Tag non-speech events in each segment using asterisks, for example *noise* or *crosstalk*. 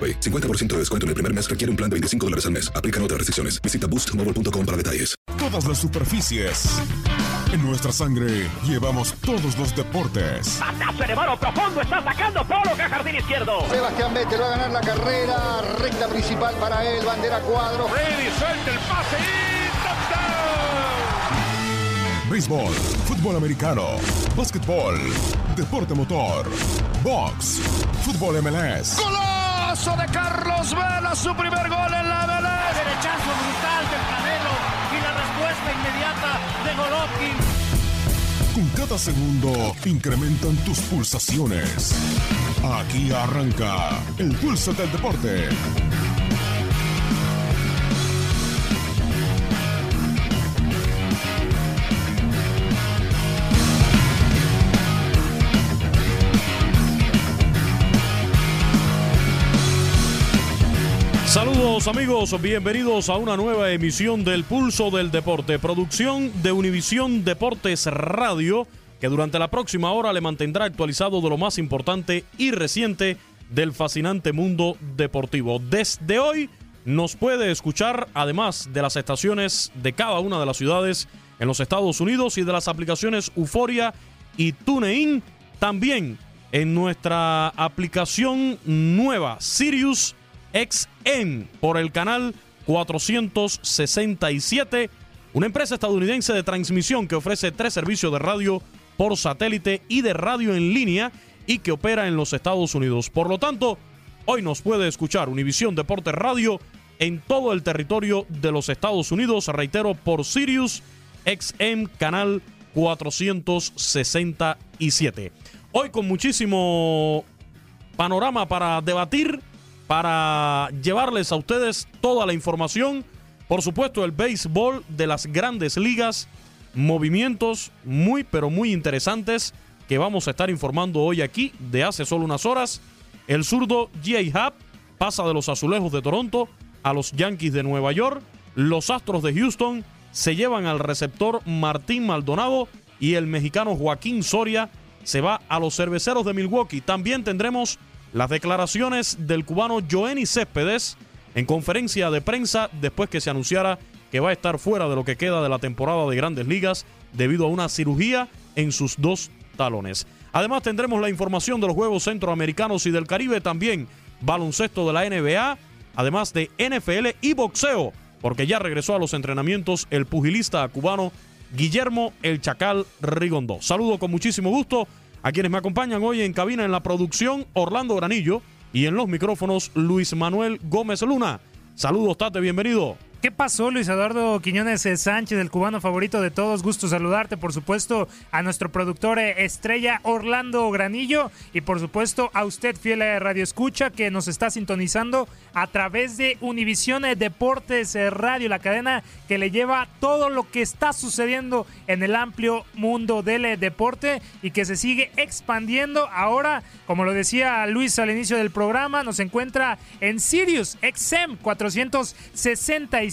AroPay. 50% de descuento en el primer mes requiere un plan de 25 dólares al mes. Aplican otras restricciones. Visita boostmobile.com para detalles. Todas las superficies. En nuestra sangre llevamos todos los deportes. Batazo elevado profundo, está atacando Polo que jardín izquierdo. Sebastián Vettel va a ganar la carrera, recta principal para él, bandera cuadro. Freddy suelta el pase y touchdown. Béisbol, fútbol americano, básquetbol, deporte motor, box, fútbol MLS. Golazo de Carlos Vela, su primer gol en la MLS. Derechazo brutal del Canelo y la respuesta inmediata de Golovkin. Con cada segundo incrementan tus pulsaciones. Aquí arranca el pulso del deporte. Saludos amigos, bienvenidos a una nueva emisión del Pulso del Deporte, producción de Univisión Deportes Radio, que durante la próxima hora le mantendrá actualizado de lo más importante y reciente del fascinante mundo deportivo. Desde hoy nos puede escuchar, además de las estaciones de cada una de las ciudades en los Estados Unidos y de las aplicaciones Euforia y TuneIn, también en nuestra aplicación nueva, Sirius XM por el canal 467, una empresa estadounidense de transmisión que ofrece tres servicios de radio por satélite y de radio en línea y que opera en los Estados Unidos. Por lo tanto, hoy nos puede escuchar Univisión Deportes Radio en todo el territorio de los Estados Unidos, reitero, por Sirius XM canal 467. Hoy con muchísimo panorama para debatir para llevarles a ustedes toda la información. Por supuesto, el béisbol de las grandes ligas, movimientos muy, pero muy interesantes que vamos a estar informando hoy aquí de hace solo unas horas. El zurdo J.A. Happ pasa de los azulejos de Toronto a los Yankees de Nueva York. Los Astros de Houston se llevan al receptor Martín Maldonado y el mexicano Joaquín Soria se va a los cerveceros de Milwaukee. También tendremos las declaraciones del cubano Joenny Céspedes en conferencia de prensa después que se anunciara que va a estar fuera de lo que queda de la temporada de grandes ligas debido a una cirugía en sus dos talones. Además tendremos la información de los Juegos Centroamericanos y del Caribe, también baloncesto de la NBA, además de NFL y boxeo, porque ya regresó a los entrenamientos el pugilista cubano Guillermo El Chacal Rigondo. Saludo con muchísimo gusto a quienes me acompañan hoy en cabina en la producción, Orlando Granillo, y en los micrófonos, Luis Manuel Gómez Luna. Saludos, Tate, bienvenido. ¿Qué pasó, Luis Eduardo Quiñones eh, Sánchez, el cubano favorito de todos? Gusto saludarte, por supuesto, a nuestro productor eh, estrella Orlando Granillo y por supuesto a usted, fiel a Radio Escucha, que nos está sintonizando a través de Univisión eh, Deportes Radio, la cadena que le lleva todo lo que está sucediendo en el amplio mundo del deporte y que se sigue expandiendo. Ahora, como lo decía Luis al inicio del programa, nos encuentra en Sirius XM 465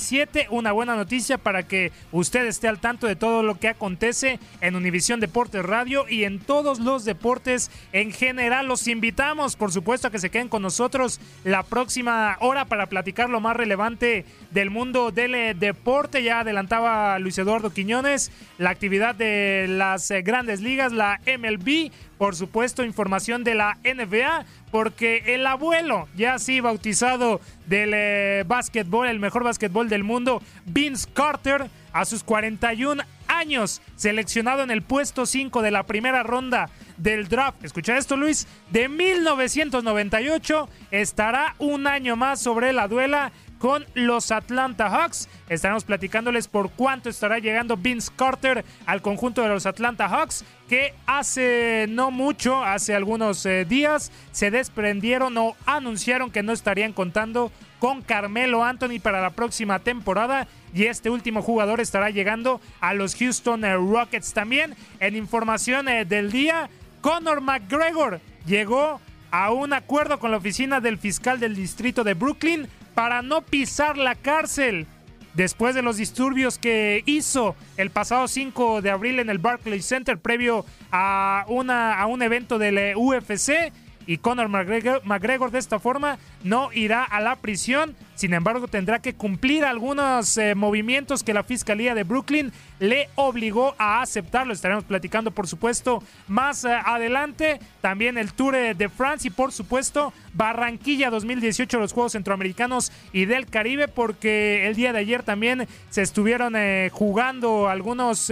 una buena noticia para que usted esté al tanto de todo lo que acontece en Univisión Deportes Radio y en todos los deportes en general. Los invitamos, por supuesto, a que se queden con nosotros la próxima hora para platicar lo más relevante del mundo del eh, deporte. Ya adelantaba Luis Eduardo Quiñones la actividad de las eh, grandes ligas, la MLB, por supuesto, información de la NBA, porque el abuelo, ya así bautizado del eh, básquetbol, el mejor básquetbol del mundo, Vince Carter, a sus 41 años, seleccionado en el puesto 5 de la primera ronda del draft. Escucha esto, Luis, de 1998, estará un año más sobre la duela con los Atlanta Hawks. Estaremos platicándoles por cuánto estará llegando Vince Carter al conjunto de los Atlanta Hawks, que hace no mucho, hace algunos eh, días, se desprendieron o anunciaron que no estarían contando con Carmelo Anthony para la próxima temporada. Y este último jugador estará llegando a los Houston eh, Rockets también. En información eh, del día, Conor McGregor llegó a un acuerdo con la oficina del fiscal del distrito de Brooklyn para no pisar la cárcel después de los disturbios que hizo el pasado 5 de abril en el Barclays Center previo a, una, a un evento del UFC y Conor McGregor, de esta forma no irá a la prisión. Sin embargo, tendrá que cumplir algunos eh, movimientos que la Fiscalía de Brooklyn le obligó a aceptar. Lo estaremos platicando, por supuesto, más eh, adelante. También el Tour de France y, por supuesto, Barranquilla 2018, los Juegos Centroamericanos y del Caribe, porque el día de ayer también se estuvieron eh, jugando algunos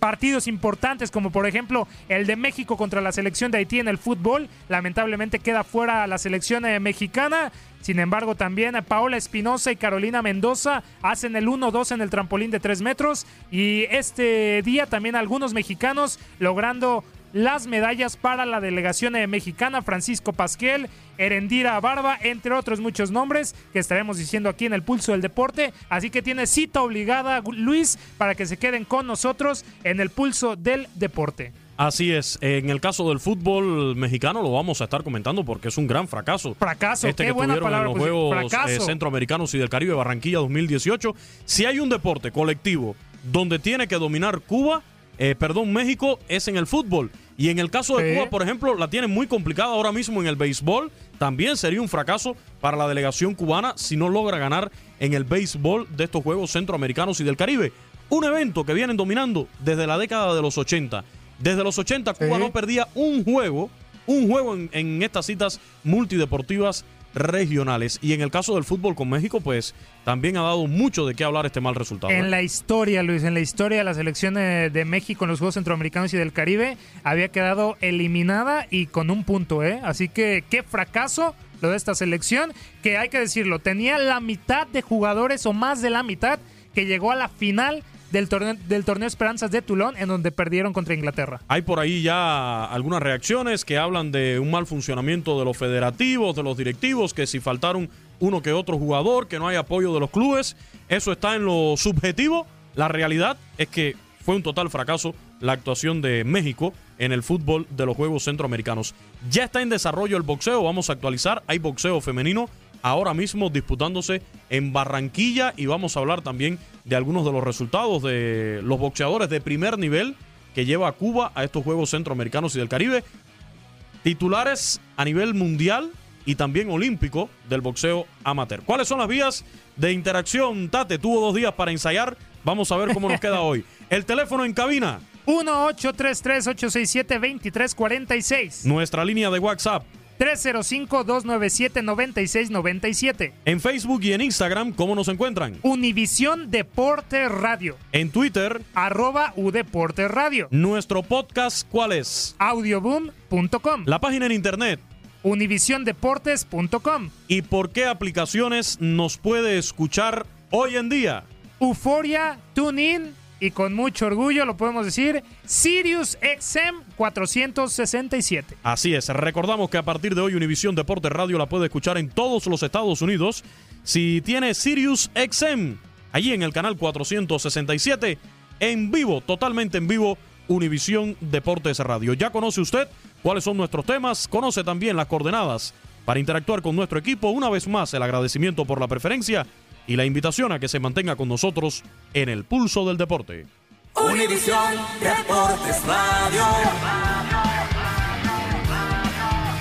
partidos importantes como por ejemplo el de México contra la selección de Haití en el fútbol. Lamentablemente queda fuera la selección eh, mexicana. Sin embargo, también Paola Espinosa y Carolina Mendoza hacen el 1-2 en el trampolín de 3 metros. Y este día también algunos mexicanos logrando las medallas para la delegación mexicana, Francisco Pasquel, Erendira Barba, entre otros muchos nombres que estaremos diciendo aquí en el Pulso del Deporte. Así que tiene cita obligada, Luis, para que se queden con nosotros en el Pulso del Deporte. Así es, en el caso del fútbol mexicano lo vamos a estar comentando porque es un gran fracaso. Fracaso, este qué que buena tuvieron en los pues, Juegos eh, Centroamericanos y del Caribe Barranquilla 2018. Si hay un deporte colectivo donde tiene que dominar Cuba, eh, perdón, México es en el fútbol. Y en el caso de Cuba, por ejemplo, la tiene muy complicada ahora mismo en el béisbol. También sería un fracaso para la delegación cubana si no logra ganar en el béisbol de estos Juegos Centroamericanos y del Caribe. Un evento que vienen dominando desde la década de los 80. Desde los 80 Cuba no perdía un juego, un juego en, en estas citas multideportivas regionales. Y en el caso del fútbol con México, pues también ha dado mucho de qué hablar este mal resultado. En ¿eh? la historia, Luis, en la historia de la selección de México en los Juegos Centroamericanos y del Caribe, había quedado eliminada y con un punto, ¿eh? Así que qué fracaso lo de esta selección, que hay que decirlo, tenía la mitad de jugadores o más de la mitad que llegó a la final del torneo, del torneo Esperanzas de Toulon, en donde perdieron contra Inglaterra. Hay por ahí ya algunas reacciones que hablan de un mal funcionamiento de los federativos, de los directivos, que si faltaron uno que otro jugador, que no hay apoyo de los clubes. Eso está en lo subjetivo. La realidad es que fue un total fracaso la actuación de México en el fútbol de los Juegos Centroamericanos. Ya está en desarrollo el boxeo, vamos a actualizar. Hay boxeo femenino ahora mismo disputándose en Barranquilla y vamos a hablar también de algunos de los resultados de los boxeadores de primer nivel que lleva a Cuba a estos Juegos Centroamericanos y del Caribe. Titulares a nivel mundial y también olímpico del boxeo amateur. ¿Cuáles son las vías de interacción? Tate tuvo dos días para ensayar. Vamos a ver cómo nos queda hoy. *laughs* El teléfono en cabina. 1-833-867-2346. Nuestra línea de WhatsApp 305-297-9697. En Facebook y en Instagram, ¿cómo nos encuentran? Univisión Deporte Radio. En Twitter, arroba Udeporte Radio. Nuestro podcast, ¿cuál es? Audioboom.com. La página en internet. Univisiondeportes.com. ¿Y por qué aplicaciones nos puede escuchar hoy en día. Euforia, TuneIn y con mucho orgullo lo podemos decir, Sirius XM 467. Así es, recordamos que a partir de hoy Univisión Deporte Radio la puede escuchar en todos los Estados Unidos. Si tiene Sirius XM, allí en el canal 467, en vivo, totalmente en vivo, Univisión Deportes Radio. Ya conoce usted cuáles son nuestros temas, conoce también las coordenadas para interactuar con nuestro equipo. Una vez más, el agradecimiento por la preferencia y la invitación a que se mantenga con nosotros en el pulso del deporte. Univisión Deportes Radio.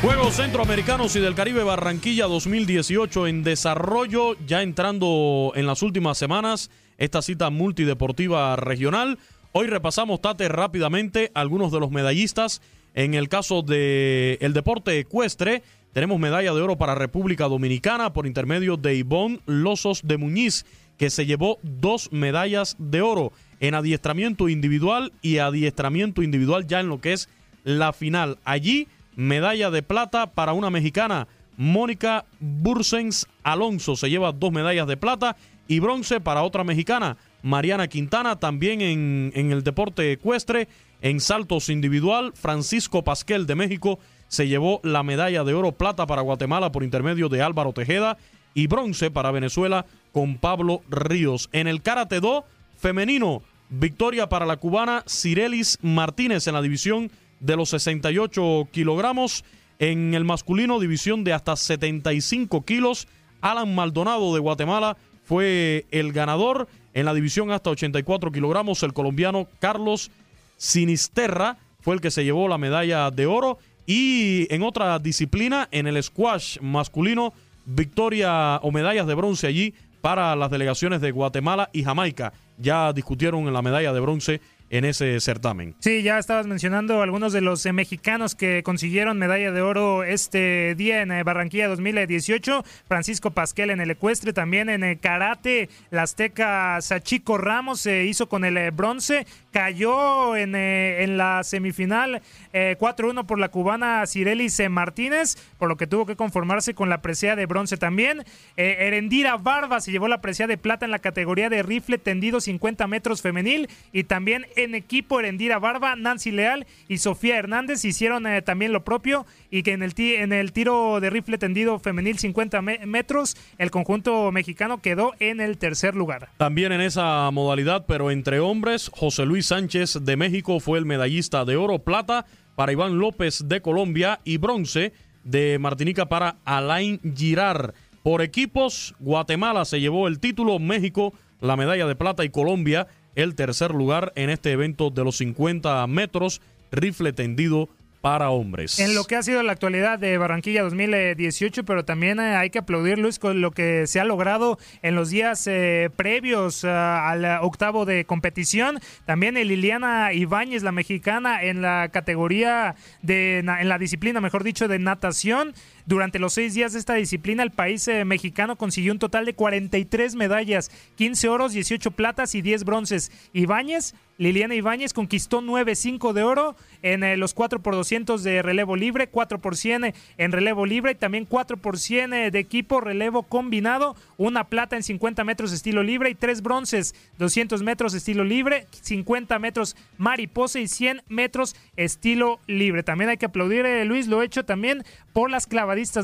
Juegos Centroamericanos y del Caribe Barranquilla 2018 en desarrollo, ya entrando en las últimas semanas, esta cita multideportiva regional. Hoy repasamos, Tate, rápidamente algunos de los medallistas. En el caso del el deporte ecuestre, tenemos medalla de oro para República Dominicana por intermedio de Ivonne Losos de Muñiz, que se llevó dos medallas de oro en adiestramiento individual y adiestramiento individual ya en lo que es la final. Allí, medalla de plata para una mexicana, Mónica Bursens Alonso, se lleva dos medallas de plata y bronce para otra mexicana, Mariana Quintana, también en, en el deporte ecuestre, en saltos individual, Francisco Pasquel de México se llevó la medalla de oro plata para Guatemala por intermedio de Álvaro Tejeda y bronce para Venezuela con Pablo Ríos. En el Karate Do femenino, victoria para la cubana Cirelis Martínez en la división de los 68 kilogramos. En el masculino, división de hasta 75 kilos, Alan Maldonado de Guatemala fue el ganador. En la división hasta 84 kilogramos, el colombiano Carlos Sinisterra fue el que se llevó la medalla de oro. Y en otra disciplina, en el squash masculino, victoria o medallas de bronce allí para las delegaciones de Guatemala y Jamaica. Ya discutieron en la medalla de bronce en ese certamen. Sí, ya estabas mencionando algunos de los eh, mexicanos que consiguieron medalla de oro este día en eh, Barranquilla 2018. Francisco Pasquel en el ecuestre, también en el karate, la azteca Sachico Ramos se hizo con el eh, bronce, cayó en, en la semifinal 4-1 por la cubana Cirelis Martínez, por lo que tuvo que conformarse con la presea de bronce también. Erendira Barba se llevó la presea de plata en la categoría de rifle tendido 50 metros femenil y también en equipo Erendira Barba, Nancy Leal y Sofía Hernández hicieron eh, también lo propio y que en el, en el tiro de rifle tendido femenil 50 metros el conjunto mexicano quedó en el tercer lugar. También en esa modalidad, pero entre hombres, José Luis Sánchez de México fue el medallista de oro, plata para Iván López de Colombia y bronce de Martinica para Alain Girard. Por equipos, Guatemala se llevó el título, México la medalla de plata y Colombia el tercer lugar en este evento de los 50 metros, rifle tendido para hombres. En lo que ha sido la actualidad de Barranquilla 2018, pero también eh, hay que aplaudir, Luis, con lo que se ha logrado en los días eh, previos eh, al octavo de competición. También Liliana Ibáñez, la mexicana, en la categoría de, en la disciplina, mejor dicho, de natación. Durante los seis días de esta disciplina, el país mexicano consiguió un total de 43 medallas, 15 oros, 18 platas y 10 bronces. Ibáñez Liliana Ibáñez conquistó 9-5 de oro en eh, los 4 por 200 de relevo libre, 4 por 100 en relevo libre y también 4 por 100 eh, de equipo relevo combinado, una plata en 50 metros estilo libre y tres bronces, 200 metros estilo libre, 50 metros mariposa y 100 metros estilo libre. También hay que aplaudir, eh, Luis, lo hecho también por las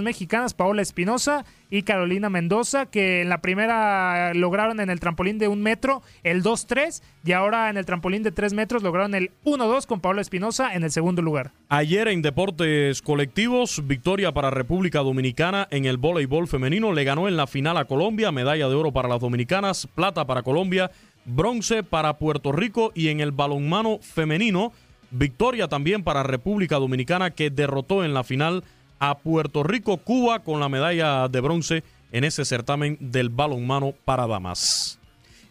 mexicanas Paola Espinosa y Carolina Mendoza, que en la primera lograron en el trampolín de un metro el 2-3 y ahora en el trampolín de 3 metros lograron el 1-2 con Pablo Espinosa en el segundo lugar. Ayer en deportes colectivos, victoria para República Dominicana en el voleibol femenino, le ganó en la final a Colombia, medalla de oro para las dominicanas, plata para Colombia, bronce para Puerto Rico y en el balonmano femenino, victoria también para República Dominicana que derrotó en la final a Puerto Rico, Cuba con la medalla de bronce en ese certamen del balonmano para damas.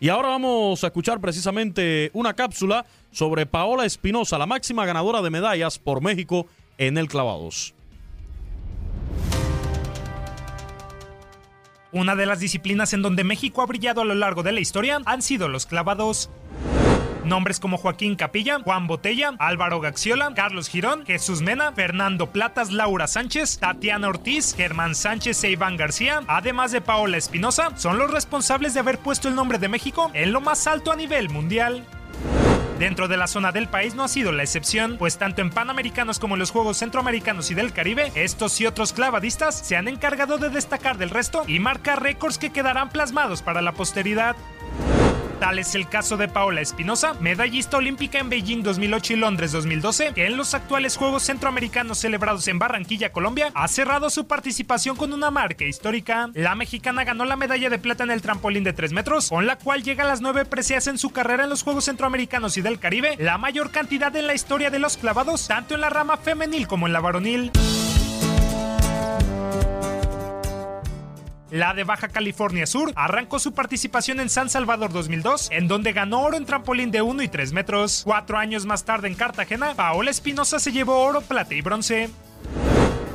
Y ahora vamos a escuchar precisamente una cápsula sobre Paola Espinosa, la máxima ganadora de medallas por México en el clavados. Una de las disciplinas en donde México ha brillado a lo largo de la historia han sido los clavados. Nombres como Joaquín Capilla, Juan Botella, Álvaro Gaxiola, Carlos Girón, Jesús Mena, Fernando Platas, Laura Sánchez, Tatiana Ortiz, Germán Sánchez e Iván García, además de Paola Espinosa, son los responsables de haber puesto el nombre de México en lo más alto a nivel mundial. Dentro de la zona del país no ha sido la excepción, pues tanto en Panamericanos como en los Juegos Centroamericanos y del Caribe, estos y otros clavadistas se han encargado de destacar del resto y marcar récords que quedarán plasmados para la posteridad. Tal es el caso de Paola Espinosa, medallista olímpica en Beijing 2008 y Londres 2012, que en los actuales Juegos Centroamericanos celebrados en Barranquilla, Colombia, ha cerrado su participación con una marca histórica. La mexicana ganó la medalla de plata en el trampolín de 3 metros, con la cual llega a las 9 preseas en su carrera en los Juegos Centroamericanos y del Caribe, la mayor cantidad en la historia de los clavados, tanto en la rama femenil como en la varonil. La de Baja California Sur arrancó su participación en San Salvador 2002, en donde ganó oro en trampolín de 1 y 3 metros. Cuatro años más tarde en Cartagena, Paola Espinosa se llevó oro, plata y bronce.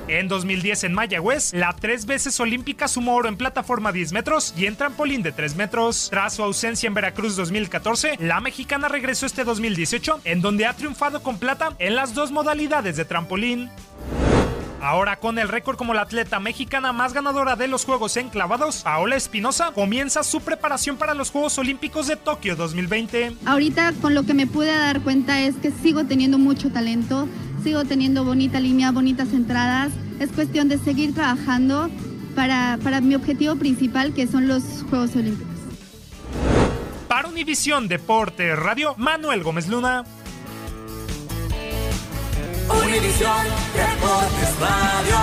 En 2010 en Mayagüez, la tres veces olímpica sumó oro en plataforma 10 metros y en trampolín de 3 metros. Tras su ausencia en Veracruz 2014, la mexicana regresó este 2018, en donde ha triunfado con plata en las dos modalidades de trampolín. Ahora con el récord como la atleta mexicana más ganadora de los Juegos enclavados, Paola Espinosa comienza su preparación para los Juegos Olímpicos de Tokio 2020. Ahorita con lo que me pude dar cuenta es que sigo teniendo mucho talento, sigo teniendo bonita línea, bonitas entradas. Es cuestión de seguir trabajando para, para mi objetivo principal que son los Juegos Olímpicos. Para Univisión Deporte Radio, Manuel Gómez Luna. Univisión Deportes Radio.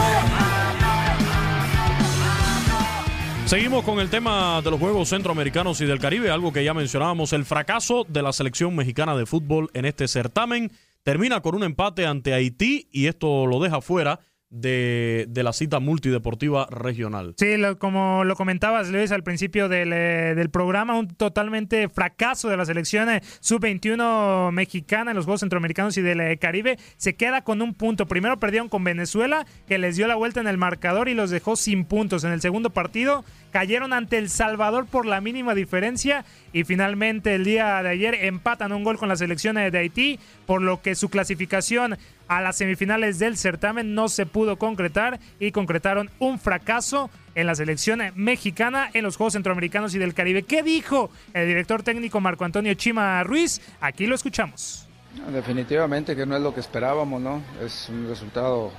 Seguimos con el tema de los Juegos Centroamericanos y del Caribe, algo que ya mencionábamos, el fracaso de la selección mexicana de fútbol en este certamen termina con un empate ante Haití y esto lo deja fuera de, de, la cita multideportiva regional. Sí, como lo comentabas, Luis, al principio del, eh, del, programa, un totalmente fracaso de la selección eh, sub-21 mexicana en los Juegos Centroamericanos y del eh, Caribe. Se queda con un punto. Primero perdieron con Venezuela, que les dio la vuelta en el marcador y los dejó sin puntos. En el segundo partido cayeron ante El Salvador por la mínima diferencia y finalmente el día de ayer empatan un gol con la selección de Haití, por lo que su clasificación a las semifinales del certamen no se pudo concretar y concretaron un fracaso en la selección mexicana en los Juegos Centroamericanos y del Caribe. ¿Qué dijo el director técnico Marco Antonio Chima Ruiz? Aquí lo escuchamos. Definitivamente que no es lo que esperábamos, ¿no? Es un resultado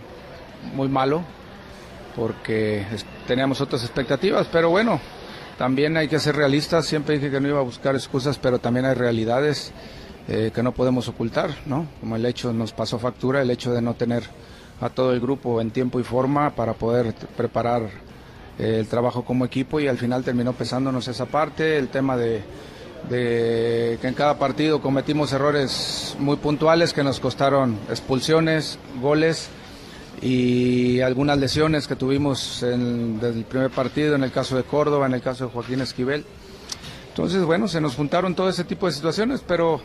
muy malo porque teníamos otras expectativas, pero bueno, también hay que ser realistas. Siempre dije que no iba a buscar excusas, pero también hay realidades eh, que no podemos ocultar, ¿no? Como el hecho nos pasó factura, el hecho de no tener a todo el grupo en tiempo y forma para poder preparar eh, el trabajo como equipo y al final terminó pesándonos esa parte, el tema de, de que en cada partido cometimos errores muy puntuales que nos costaron expulsiones, goles y algunas lesiones que tuvimos en, desde el primer partido, en el caso de Córdoba, en el caso de Joaquín Esquivel. Entonces, bueno, se nos juntaron todo ese tipo de situaciones, pero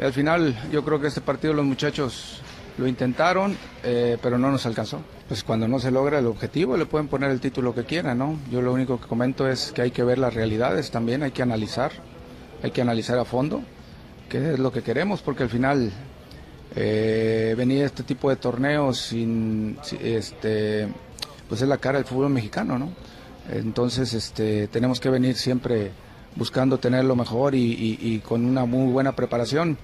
al final yo creo que este partido los muchachos lo intentaron, eh, pero no nos alcanzó. Pues cuando no se logra el objetivo le pueden poner el título que quieran, ¿no? Yo lo único que comento es que hay que ver las realidades también, hay que analizar, hay que analizar a fondo qué es lo que queremos, porque al final eh, venir a este tipo de torneos sin, este, pues es la cara del fútbol mexicano, ¿no? Entonces, este, tenemos que venir siempre buscando tener lo mejor y, con una muy buena preparación.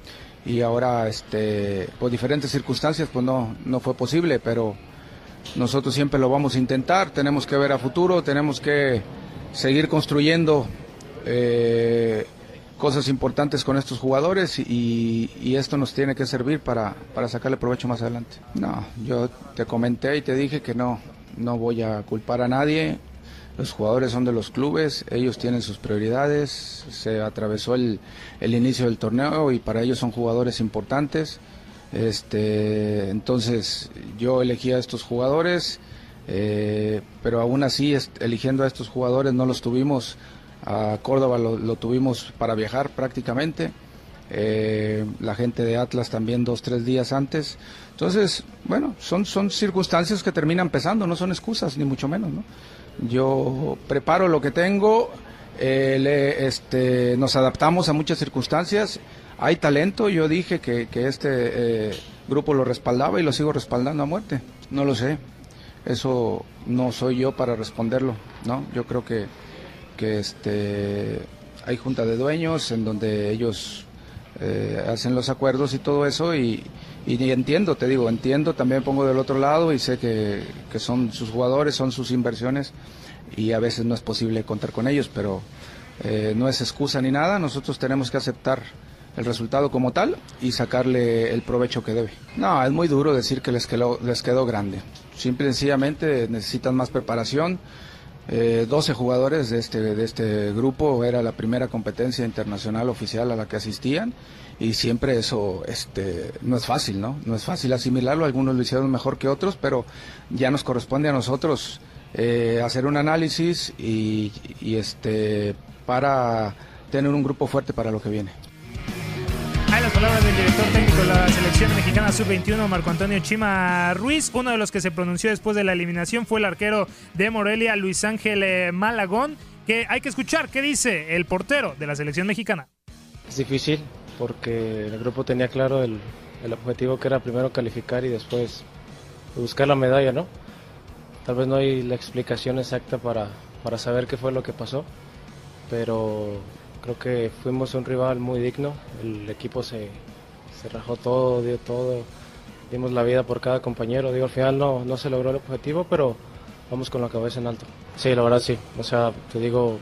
Y ahora, este, por diferentes circunstancias, pues no, no fue posible, pero nosotros siempre lo vamos a intentar. Tenemos que ver a futuro, tenemos que seguir construyendo eh, cosas importantes con estos jugadores y, y, esto nos tiene que servir para, para sacarle provecho más adelante. No, yo te comenté y te dije que no, no voy a culpar a nadie. Los jugadores son de los clubes, ellos tienen sus prioridades, se atravesó el, inicio del torneo y para ellos son jugadores importantes. Este, entonces yo elegí a estos jugadores, eh, pero aún así eligiendo a estos jugadores no los tuvimos a Córdoba lo, tuvimos para viajar prácticamente. Eh, la gente de Atlas también dos, tres días antes. Entonces, bueno, son, son circunstancias que terminan pesando, no son excusas, ni mucho menos. ¿no? Yo preparo lo que tengo, eh, este, nos adaptamos a muchas circunstancias. hay talento, yo dije que, que este eh, grupo lo respaldaba y lo sigo respaldando a muerte. No lo sé, eso no soy yo para responderlo, ¿no? Yo creo que, que este, hay junta de dueños en donde ellos eh, hacen los acuerdos y todo eso y, y, entiendo, te digo, entiendo, también pongo del otro lado y sé que, que son sus jugadores, son sus inversiones y a veces no es posible contar con ellos, pero eh, no es excusa ni nada, nosotros tenemos que aceptar el resultado como tal y sacarle el provecho que debe. No, es muy duro decir que les quedó, les quedó grande. Simple y sencillamente necesitan más preparación. Eh, 12 jugadores de este, de este grupo era la primera competencia internacional oficial a la que asistían y siempre eso este, no es fácil, ¿no? No es fácil asimilarlo, algunos lo hicieron mejor que otros, pero ya nos corresponde a nosotros eh, hacer un análisis y, y este, para tener un grupo fuerte para lo que viene. Hay las palabras del director técnico de la selección mexicana sub-21, Marco Antonio Chima Ruiz. Uno de los que se pronunció después de la eliminación fue el arquero de Morelia, Luis Ángel eh, Malagón, que hay que escuchar qué dice el portero de la selección mexicana. Es difícil porque el grupo tenía claro el, el objetivo que era primero calificar y después buscar la medalla, ¿no? Tal vez no hay la explicación exacta para, para saber qué fue lo que pasó, pero Creo que fuimos un rival muy digno, el equipo se, se rajó todo, dio todo, dimos la vida por cada compañero. Digo, al final no, no se logró el objetivo, pero vamos con la cabeza en alto. Sí, la verdad sí. O sea, te digo,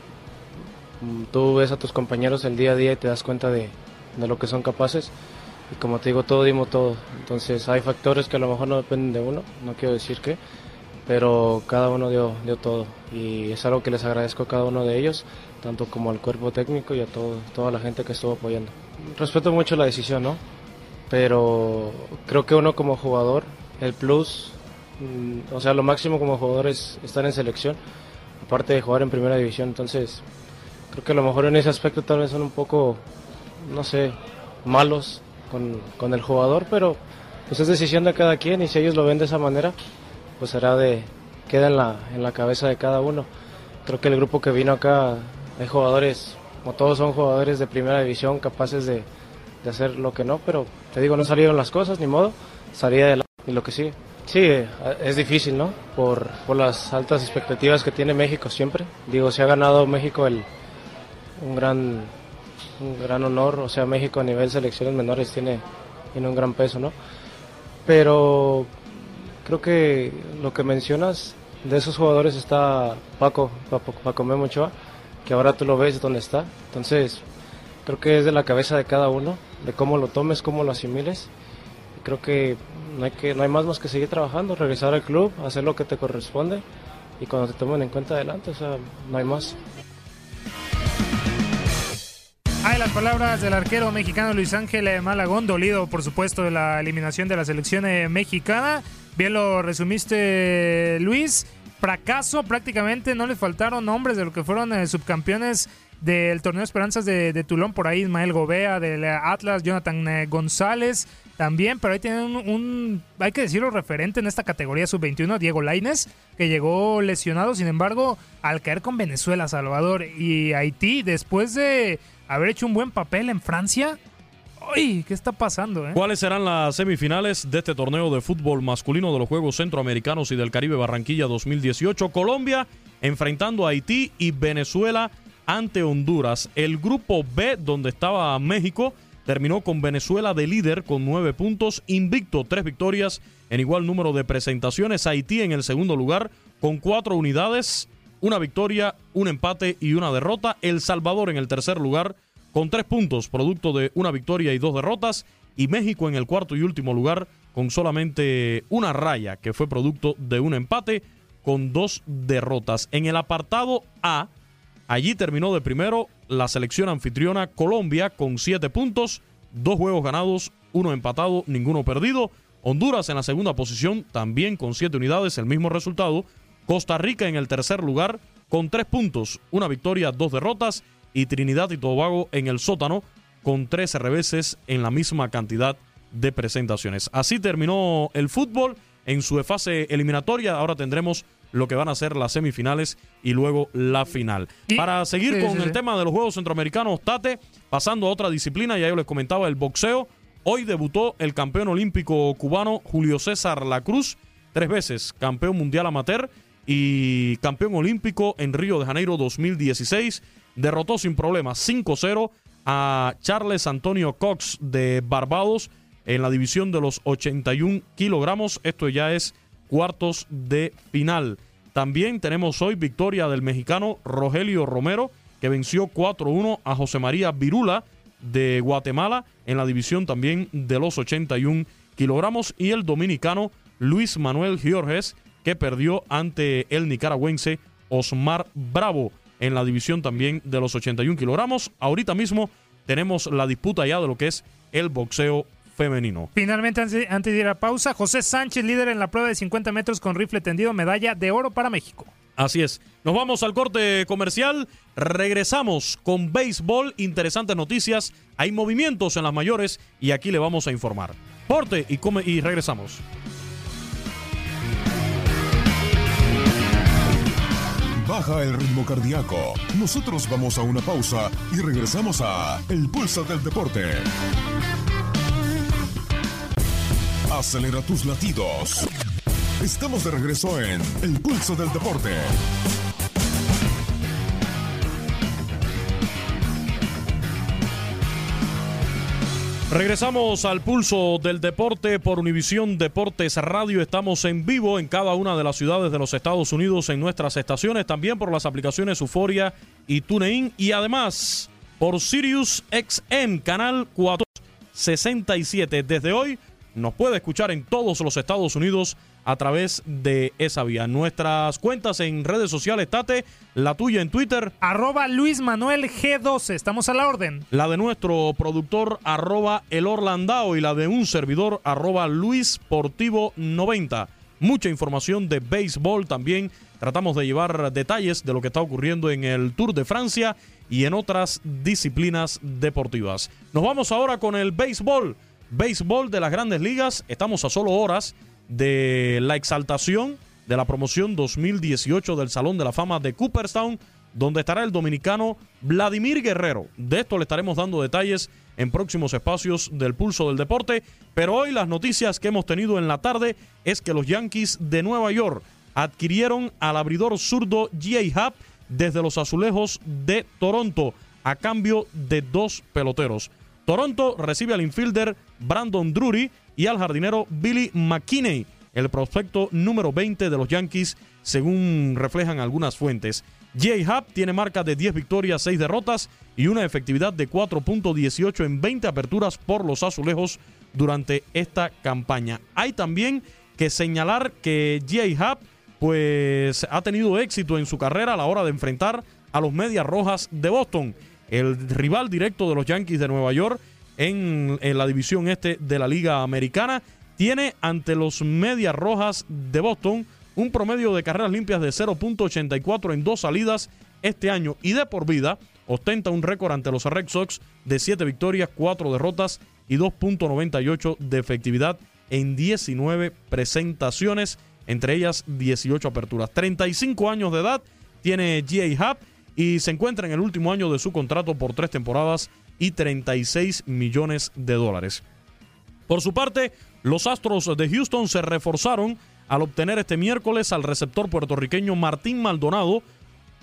mm, tú ves a tus compañeros el día a día y te das cuenta de, de lo que son capaces. Y como te digo, todo dimos todo. Entonces hay factores que a lo mejor no dependen de uno, no quiero decir que, pero cada uno dio, dio todo. Y es algo que les agradezco a cada uno de ellos tanto como al cuerpo técnico y a todo, toda la gente que estuvo apoyando. Respeto mucho la decisión, ¿no? Pero creo que uno como jugador, el plus, mm, o sea, lo máximo como jugador es estar en selección, aparte de jugar en primera división. Entonces, creo que a lo mejor en ese aspecto tal vez son un poco, no sé, malos con, con el jugador, pero pues es decisión de cada quien y si ellos lo ven de esa manera, pues será de, queda en la, en la cabeza de cada uno. Creo que el grupo que vino acá hay jugadores, como todos son jugadores de primera división, capaces de, de, hacer lo que no, pero te digo, no salieron las cosas, ni modo, salía de la, y lo que sigue. Sí, es difícil, ¿no? Por, por, las altas expectativas que tiene México siempre. Digo, se ha ganado México el, un, gran, un gran honor, o sea, México a nivel selecciones menores tiene, tiene un gran peso, ¿no? Pero creo que lo que mencionas, de esos jugadores está Paco, Paco, Paco Memo Ochoa, que ahora tú lo ves donde está. Entonces, creo que es de la cabeza de cada uno, de cómo lo tomes, cómo lo asimiles. Creo que no hay, que, no hay más más que seguir trabajando, regresar al club, hacer lo que te corresponde y cuando te tomen en cuenta adelante, o sea, no hay más. Las palabras del arquero mexicano Luis Ángel Malagón, dolido por supuesto de la eliminación de la selección eh, mexicana. Bien lo resumiste Luis. Fracaso prácticamente, no le faltaron nombres de lo que fueron eh, subcampeones del torneo Esperanzas de, de, Tulón, por ahí Ismael Gobea, del Atlas, Jonathan eh, González también, pero ahí tienen un, hay que decirlo, referente en esta categoría sub-21, Diego Laines, que llegó lesionado, sin embargo, al caer con Venezuela, Salvador y Haití, después de haber hecho un buen papel en Francia, ¡Uy! ¿Qué está pasando? Eh? ¿Cuáles serán las semifinales de este torneo de fútbol masculino de los Juegos Centroamericanos y del Caribe Barranquilla 2018? Colombia enfrentando a Haití y Venezuela ante Honduras. El grupo B, donde estaba México, terminó con Venezuela de líder con nueve puntos, invicto, tres victorias en igual número de presentaciones. Haití en el segundo lugar con cuatro unidades, una victoria, un empate y una derrota. El Salvador en el tercer lugar con tres puntos, producto de una victoria y dos derrotas, y México en el cuarto y último lugar con solamente una raya, que fue producto de un empate con dos derrotas. En el apartado A, allí terminó de primero la selección anfitriona Colombia con siete puntos, dos juegos ganados, uno empatado, ninguno perdido. Honduras en la segunda posición, también con siete unidades, el mismo resultado. Costa Rica en el tercer lugar con tres puntos, una victoria, dos derrotas y Trinidad y Tobago en el sótano con 13 reveses en la misma cantidad de presentaciones. Así terminó el fútbol en su fase eliminatoria. Ahora tendremos lo que van a ser las semifinales y luego la final. Para seguir sí, con sí, el tema de los Juegos Centroamericanos, Tate, pasando a otra disciplina, ya yo les comentaba el boxeo. Hoy debutó el campeón olímpico cubano Julio César La Cruz, tres veces campeón mundial amateur y campeón olímpico en Río de Janeiro 2016. Derrotó sin problemas 5-0 a Charles Antonio Cox de Barbados en la división de los 81 kilogramos. Esto ya es cuartos de final. También tenemos hoy victoria del mexicano Rogelio Romero, que venció 4-1 a José María Virula de Guatemala en la división también de los 81 kilogramos. Y el dominicano Luis Manuel Giorges, que perdió ante el nicaragüense Osmar Bravo en la división también de los 81 kilogramos. Ahorita mismo tenemos la disputa ya de lo que es el boxeo femenino. Finalmente, antes de ir a pausa, José Sánchez, líder en la prueba de 50 metros con rifle tendido, medalla de oro para México. Así es. Nos vamos al corte comercial. Regresamos con béisbol. Interesantes noticias. Hay movimientos en las mayores y aquí le vamos a informar. Corte y, come y regresamos. Baja el ritmo cardíaco. Nosotros vamos a una pausa y regresamos a El Pulso del Deporte. Acelera tus latidos. Estamos de regreso en El Pulso del Deporte. Regresamos al pulso del deporte por Univisión Deportes Radio. Estamos en vivo en cada una de las ciudades de los Estados Unidos en nuestras estaciones, también por las aplicaciones Euforia y TuneIn y además por Sirius XM, canal 467. Desde hoy nos puede escuchar en todos los Estados Unidos a través de esa vía. Nuestras cuentas en redes sociales, Tate, la tuya en Twitter. Arroba Luis Manuel G12. Estamos a la orden. La de nuestro productor, arroba el Orlandao, y la de un servidor, arroba Luis Portivo 90. Mucha información de béisbol también. Tratamos de llevar detalles de lo que está ocurriendo en el Tour de Francia y en otras disciplinas deportivas. Nos vamos ahora con el béisbol. Béisbol de las grandes ligas. Estamos a solo horas de la exaltación de la promoción 2018 del Salón de la Fama de Cooperstown, donde estará el dominicano Vladimir Guerrero. De esto le estaremos dando detalles en próximos espacios del Pulso del Deporte, pero hoy las noticias que hemos tenido en la tarde es que los Yankees de Nueva York adquirieron al abridor zurdo J. Happ desde los azulejos de Toronto a cambio de dos peloteros. Toronto recibe al infielder Brandon Drury y al jardinero Billy McKinney, el prospecto número 20 de los Yankees, según reflejan algunas fuentes. J. Happ tiene marca de 10 victorias, 6 derrotas y una efectividad de 4.18 en 20 aperturas por los azulejos durante esta campaña. Hay también que señalar que J. Happ pues ha tenido éxito en su carrera a la hora de enfrentar a los Medias Rojas de Boston, el rival directo de los Yankees de Nueva York en, la división este de la Liga Americana. Tiene ante los Medias Rojas de Boston un promedio de carreras limpias de 0.84 en dos salidas este año y de por vida ostenta un récord ante los Red Sox de 7 victorias, 4 derrotas y 2.98 de efectividad en 19 presentaciones, entre ellas 18 aperturas. 35 años de edad tiene G.A. Happ y se encuentra en el último año de su contrato por tres temporadas y 36 millones de dólares. Por su parte, los Astros de Houston se reforzaron al obtener este miércoles al receptor puertorriqueño Martín Maldonado,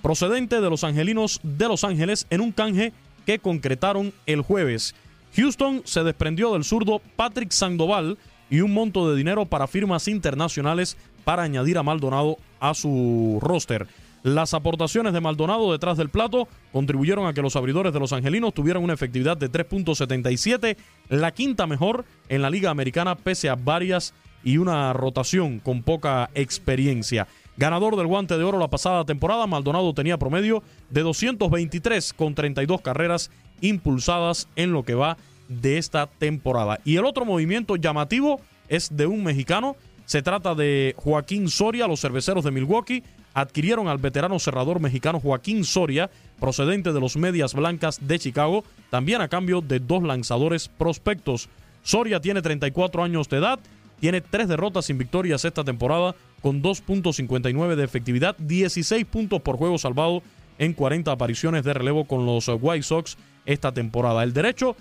procedente de los Angelinos de Los Ángeles, en un canje que concretaron el jueves. Houston se desprendió del zurdo Patrick Sandoval y un monto de dinero para firmas internacionales para añadir a Maldonado a su roster. Las aportaciones de Maldonado detrás del plato contribuyeron a que los abridores de los angelinos tuvieran una efectividad de 3.77, la quinta mejor en la Liga Americana pese a varias y una rotación con poca experiencia. Ganador del guante de oro la pasada temporada, Maldonado tenía promedio de 223 con 32 carreras impulsadas en lo que va de esta temporada. Y el otro movimiento llamativo es de un mexicano. Se trata de Joaquín Soria, los cerveceros de Milwaukee adquirieron al veterano cerrador mexicano Joaquín Soria, procedente de los Medias Blancas de Chicago, también a cambio de dos lanzadores prospectos. Soria tiene 34 años de edad, tiene tres derrotas sin victorias esta temporada con 2.59 de efectividad, 16 puntos por juego salvado en 40 apariciones de relevo con los White Sox esta temporada. El derecho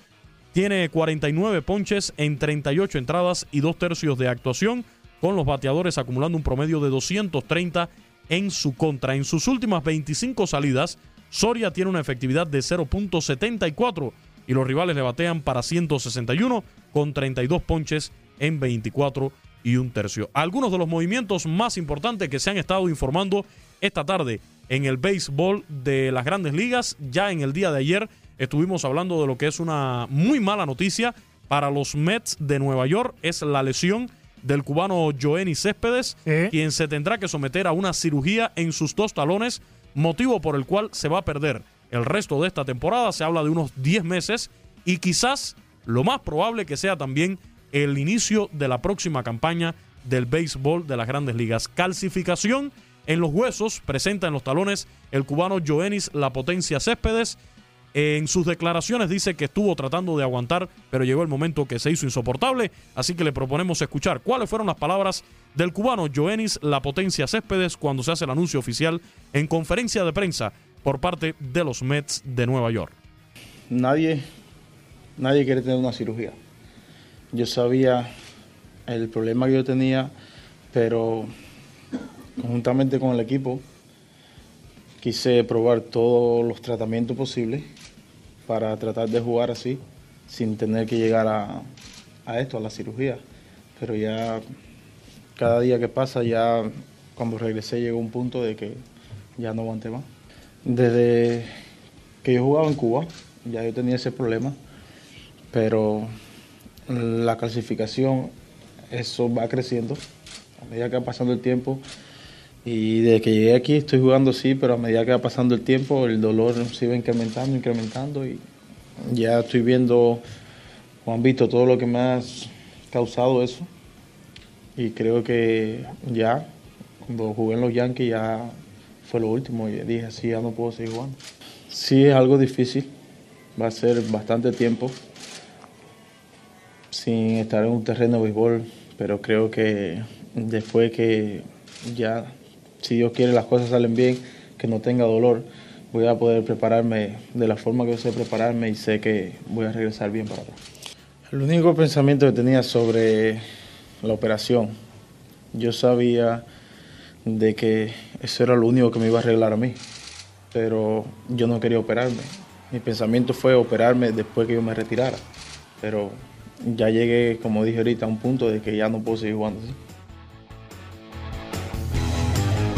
tiene 49 ponches en 38 entradas y dos tercios de actuación, con los bateadores acumulando un promedio de 230 en su contra. En sus últimas 25 salidas, Soria tiene una efectividad de 0.74 y los rivales le batean para 161 con 32 ponches en 24 y un tercio. Algunos de los movimientos más importantes que se han estado informando esta tarde en el béisbol de las grandes ligas. Ya en el día de ayer estuvimos hablando de lo que es una muy mala noticia para los Mets de Nueva York. Es la lesión del cubano Joenny Céspedes, quien se tendrá que someter a una cirugía en sus dos talones, motivo por el cual se va a perder el resto de esta temporada. Se habla de unos 10 meses y quizás lo más probable que sea también el inicio de la próxima campaña del béisbol de las grandes ligas. Calcificación en los huesos presenta en los talones el cubano Joenis La Potencia Céspedes. En sus declaraciones dice que estuvo tratando de aguantar, pero llegó el momento que se hizo insoportable. Así que le proponemos escuchar cuáles fueron las palabras del cubano Joenis La Potencia Céspedes cuando se hace el anuncio oficial en conferencia de prensa por parte de los Mets de Nueva York. Nadie, nadie quiere tener una cirugía. Yo sabía el problema que yo tenía, pero conjuntamente con el equipo quise probar todos los tratamientos posibles para tratar de jugar así, sin tener que llegar a, esto, a la cirugía. Pero ya cada día que pasa, ya cuando regresé llegó un punto de que ya no aguanté más. Desde que yo jugaba en Cuba, ya yo tenía ese problema, pero la calcificación, eso va creciendo a medida que va pasando el tiempo. Y desde que llegué aquí estoy jugando sí, pero a medida que va pasando el tiempo el dolor se va incrementando, incrementando y ya estoy viendo, Juan visto todo lo que me ha causado eso. Y creo que ya, cuando jugué en los Yankees ya fue lo último y dije, sí, ya no puedo seguir jugando. Sí, es algo difícil, va a ser bastante tiempo sin estar en un terreno de béisbol, pero creo que después que ya, si Dios quiere, las cosas salen bien, que no tenga dolor, voy a poder prepararme de la forma que yo sé prepararme y sé que voy a regresar bien para atrás. El único pensamiento que tenía sobre la operación, yo sabía de que eso era lo único que me iba a arreglar a mí, pero yo no quería operarme. Mi pensamiento fue operarme después que yo me retirara, pero ya llegué, como dije ahorita, a un punto de que ya no puedo seguir jugando así.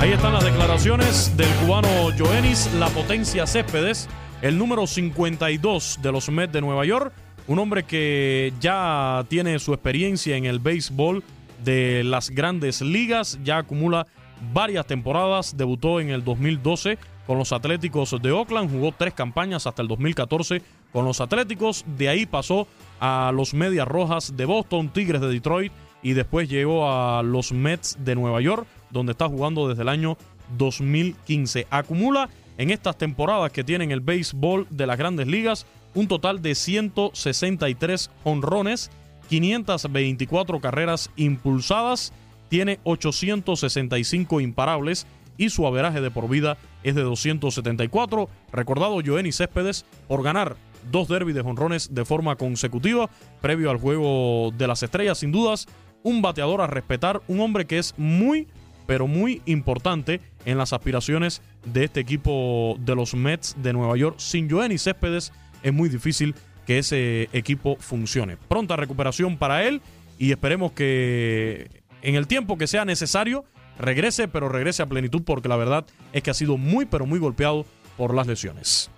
Ahí están las declaraciones del cubano Joenis La Potencia Céspedes, el número 52 de los Mets de Nueva York, un hombre que ya tiene su experiencia en el béisbol de las grandes ligas, ya acumula varias temporadas, debutó en el 2012 con los Atléticos de Oakland, jugó tres campañas hasta el 2014 con los Atléticos, de ahí pasó a los Medias Rojas de Boston, Tigres de Detroit y después llegó a los Mets de Nueva York, donde está jugando desde el año 2015. Acumula en estas temporadas que tiene en el béisbol de las grandes ligas un total de 163 honrones, 524 carreras impulsadas, tiene 865 imparables y su averaje de por vida es de 274. Recordado Joenny Céspedes por ganar dos derbis de jonrones de forma consecutiva previo al juego de las estrellas. Sin dudas, un bateador a respetar, un hombre que es muy, pero muy importante en las aspiraciones de este equipo de los Mets de Nueva York. Sin Joenny Céspedes es muy difícil que ese equipo funcione. Pronta recuperación para él y esperemos que en el tiempo que sea necesario regrese, pero regrese a plenitud porque la verdad es que ha sido muy, pero muy golpeado por las lesiones.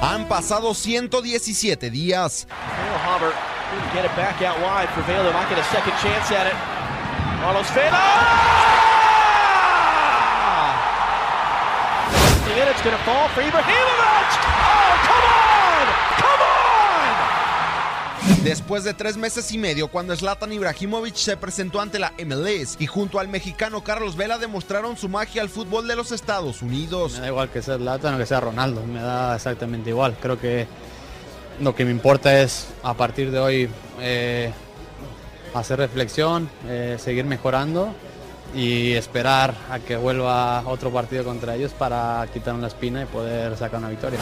Han pasado 117 días. It's going to fall for Ibrahimovic. Oh, come on! Come on! Después de tres meses y medio, cuando Zlatan Ibrahimovic se presentó ante la MLS y junto al mexicano Carlos Vela demostraron su magia al fútbol de los Estados Unidos. Me da igual que sea Zlatan o que sea Ronaldo, me da exactamente igual. Creo que lo que me importa es a partir de hoy eh, hacer reflexión, eh, seguir mejorando y esperar a que vuelva otro partido contra ellos para quitar la espina y poder sacar una victoria.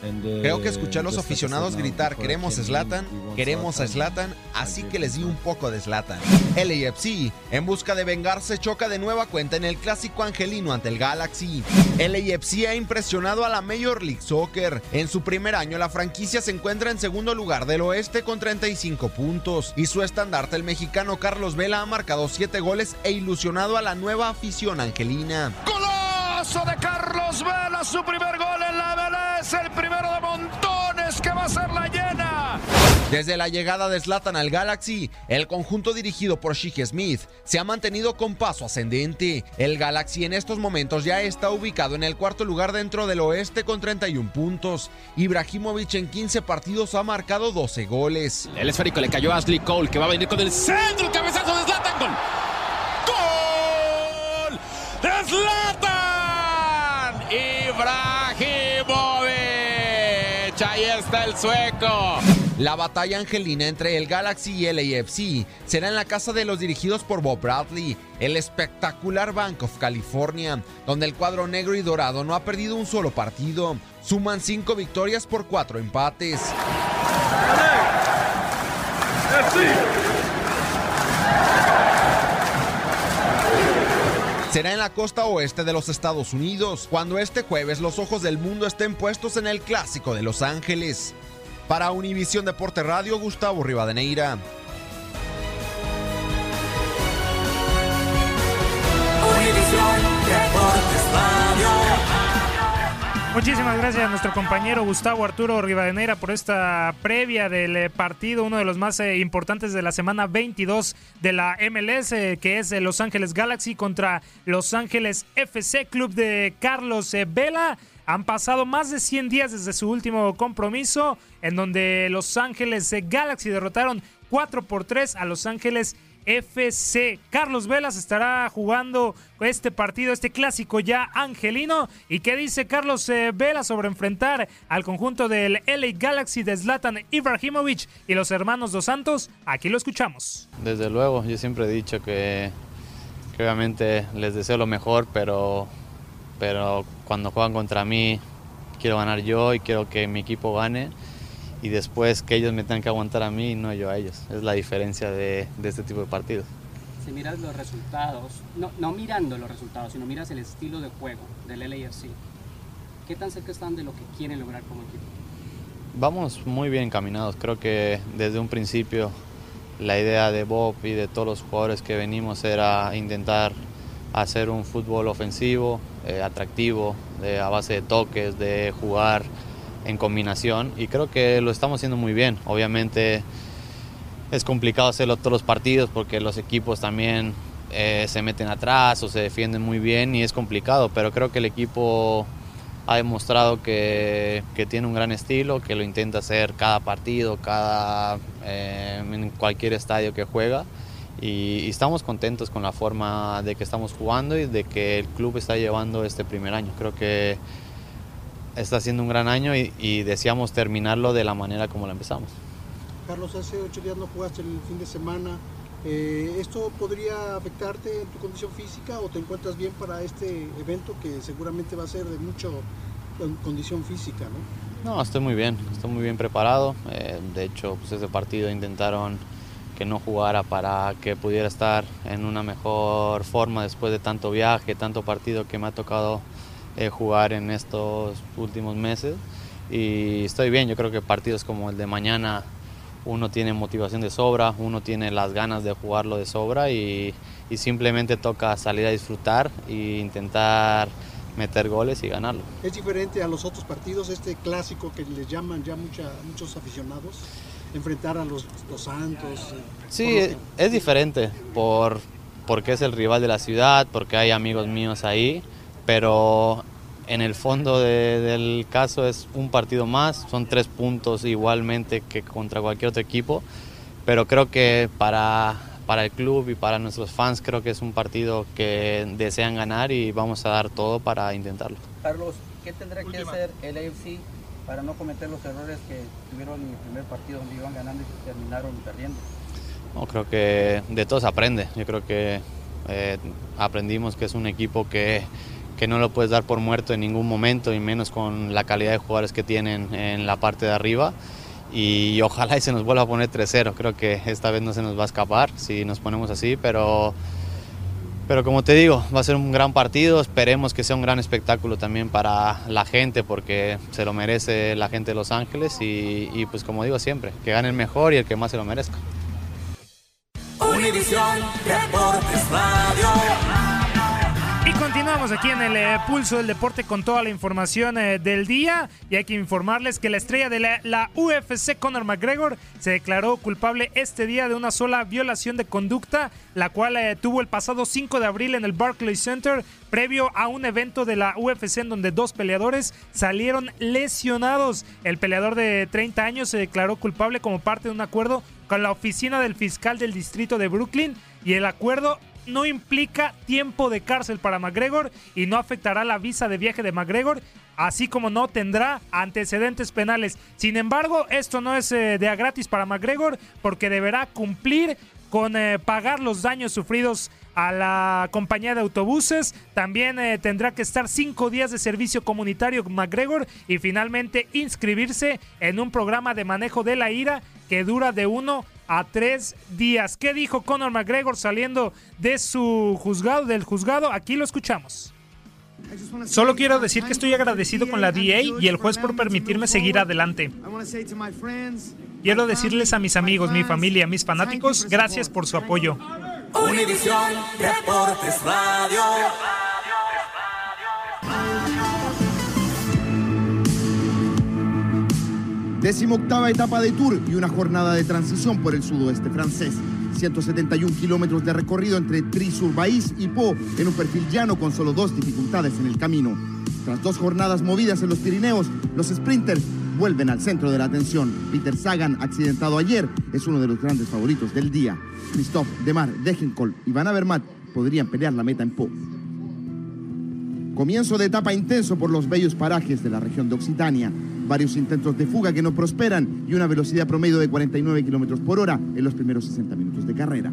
Creo que escuché a los aficionados gritar queremos a Zlatan, queremos a Zlatan, así que les di un poco de Zlatan. *laughs* LAFC, en busca de vengarse, choca de nueva cuenta en el clásico angelino ante el Galaxy. LAFC ha impresionado a la Major League Soccer. En su primer año la franquicia se encuentra en segundo lugar del oeste con 35 puntos y su estandarte el mexicano Carlos Vela ha marcado 7 goles e ilusionado a la nueva afición angelina. Golazo de Carlos Vela, su primer gol en la MLS, el primero de montones que va a ser la llena. Desde la llegada de Zlatan al Galaxy, el conjunto dirigido por Shige Smith se ha mantenido con paso ascendente. El Galaxy en estos momentos ya está ubicado en el cuarto lugar dentro del oeste con 31 puntos. Ibrahimovic en 15 partidos ha marcado 12 goles. El esférico le cayó a Ashley Cole que va a venir con el centro, el cabezazo de Zlatan. Gol. ¡Gol! ¡De Zlatan! Ibrahimovic. Ahí está el sueco. La batalla angelina entre el Galaxy y el AFC será en la casa de los dirigidos por Bob Bradley, el espectacular Bank of California, donde el cuadro negro y dorado no ha perdido un solo partido. Suman cinco victorias por cuatro empates. Será en la costa oeste de los Estados Unidos, cuando este jueves los ojos del mundo estén puestos en el clásico de Los Ángeles. Para Univisión Deporte Radio, Gustavo Rivadeneira. Muchísimas gracias a nuestro compañero Gustavo Arturo Rivadeneira por esta previa del eh, partido, uno de los más eh, importantes de la semana 22 de la MLS, eh, que es Los Ángeles Galaxy contra Los Ángeles FC Club de Carlos Vela. Han pasado más de 100 días desde su último compromiso, en donde Los Ángeles Galaxy derrotaron 4 por 3 a Los Ángeles FC. Carlos Velas estará jugando este partido, este clásico ya angelino. ¿Y qué dice Carlos eh, sobre enfrentar al conjunto del LA Galaxy de Zlatan Ibrahimovic y los hermanos Dos Santos? Aquí lo escuchamos. Desde luego, yo siempre he dicho que, que obviamente les deseo lo mejor, pero, pero cuando juegan contra mí quiero ganar yo y quiero que mi equipo gane y después que ellos me tengan que aguantar a mí y no yo a ellos. Es la diferencia de, de este tipo de partidos. Si miras los resultados, no, no mirando los resultados, sino miras el estilo de juego del LAFC, ¿qué tan cerca están de lo que quieren lograr como equipo? Vamos muy bien encaminados. Creo que desde un principio la idea de Bob y de todos los jugadores que venimos era intentar hacer un fútbol ofensivo, eh, atractivo, de, a base de toques, de jugar en combinación y creo que lo estamos haciendo muy bien. Obviamente es complicado hacerlo todos los partidos porque los equipos también eh, se meten atrás o se defienden muy bien y es complicado, pero creo que el equipo ha demostrado que, que tiene un gran estilo, que lo intenta hacer cada partido, cada, eh, en cualquier estadio que juega. Y, y, estamos contentos con la forma de que estamos jugando y de que el club está llevando este primer año. Creo que está siendo un gran año y, y deseamos terminarlo de la manera como lo empezamos. Carlos, hace ocho días no jugaste el fin de semana. Eh, ¿Esto podría afectarte en tu condición física o te encuentras bien para este evento que seguramente va a ser de mucho condición física? ¿no? no, estoy muy bien, estoy muy bien preparado. Eh, de hecho, pues ese partido intentaron que no jugara para que pudiera estar en una mejor forma después de tanto viaje, tanto partido que me ha tocado eh, jugar en estos últimos meses. Y estoy bien, yo creo que partidos como el de mañana uno tiene motivación de sobra, uno tiene las ganas de jugarlo de sobra y, y simplemente toca salir a disfrutar e intentar meter goles y ganarlo. ¿Es diferente a los otros partidos, este clásico que les llaman ya mucha, muchos aficionados? Enfrentar a los, los Santos. Sí, es, es diferente por, porque es el rival de la ciudad, porque hay amigos míos ahí, pero en el fondo de, del caso es un partido más, son tres puntos igualmente que contra cualquier otro equipo, pero creo que para, para el club y para nuestros fans creo que es un partido que desean ganar y vamos a dar todo para intentarlo. Carlos, ¿qué tendrá que hacer el AFC para no cometer los errores que tuvieron en el primer partido donde iban ganando y terminaron perdiendo? No, creo que de todo se aprende. Yo creo que eh, aprendimos que es un equipo que, que no lo puedes dar por muerto en ningún momento, y menos con la calidad de jugadores que tienen en la parte de arriba. Y ojalá y se nos vuelva a poner 3-0. Creo que esta vez no se nos va a escapar si nos ponemos así, pero, pero como te digo, va a ser un gran partido. Esperemos que sea un gran espectáculo también para la gente, porque se lo merece la gente de Los Ángeles. Y, y pues como digo siempre, que gane el mejor y el que más se lo merezca. Univisión Deportes Radio. Continuamos aquí en el eh, pulso del deporte con toda la información eh, del día. Y hay que informarles que la estrella de la, la UFC, Conor McGregor, se declaró culpable este día de una sola violación de conducta, la cual eh, tuvo el pasado 5 de abril en el Barclays Center, previo a un evento de la UFC en donde dos peleadores salieron lesionados. El peleador de 30 años se declaró culpable como parte de un acuerdo con la oficina del fiscal del distrito de Brooklyn y el acuerdo no implica tiempo de cárcel para McGregor y no afectará la visa de viaje de McGregor, así como no tendrá antecedentes penales. Sin embargo, esto no es eh, de a gratis para McGregor porque deberá cumplir con eh, pagar los daños sufridos a la compañía de autobuses. También eh, tendrá que estar cinco días de servicio comunitario McGregor y finalmente inscribirse en un programa de manejo de la ira que dura de uno a tres días. ¿Qué dijo Conor McGregor saliendo de su juzgado, del juzgado? Aquí lo escuchamos. Solo quiero decir que estoy agradecido con la DA y el juez por permitirme seguir adelante. Quiero decirles a mis amigos, mi familia, mis fanáticos, gracias por su apoyo. Univisión Deportes Radio. Décimo octava etapa de Tour y una jornada de transición por el sudoeste francés. 171 kilómetros de recorrido entre Tri-sur-Baïs y Po en un perfil llano con solo dos dificultades en el camino. Tras dos jornadas movidas en los Pirineos, los sprinters vuelven al centro de la atención. Peter Sagan, accidentado ayer, es uno de los grandes favoritos del día. Christophe Demar, Degenkolb y Van Avermaet podrían pelear la meta en Po. Comienzo de etapa intenso por los bellos parajes de la región de Occitania. Varios intentos de fuga que no prosperan y una velocidad promedio de 49 kilómetros por hora en los primeros 60 minutos de carrera.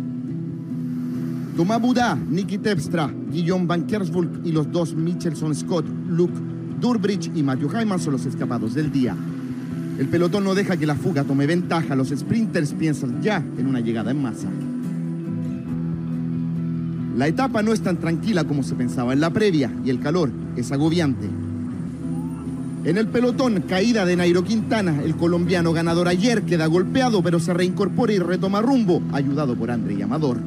Thomas Buda, Nicky Terpstra, Guillaume Van Kersvulk y los dos Michelson Scott, Luke Durbridge y Matthew Hyman son los escapados del día. El pelotón no deja que la fuga tome ventaja. Los sprinters piensan ya en una llegada en masa. La etapa no es tan tranquila como se pensaba en la previa y el calor es agobiante. En el pelotón, caída de Nairo Quintana, el colombiano ganador ayer queda golpeado pero se reincorpora y retoma rumbo, ayudado por André Amador.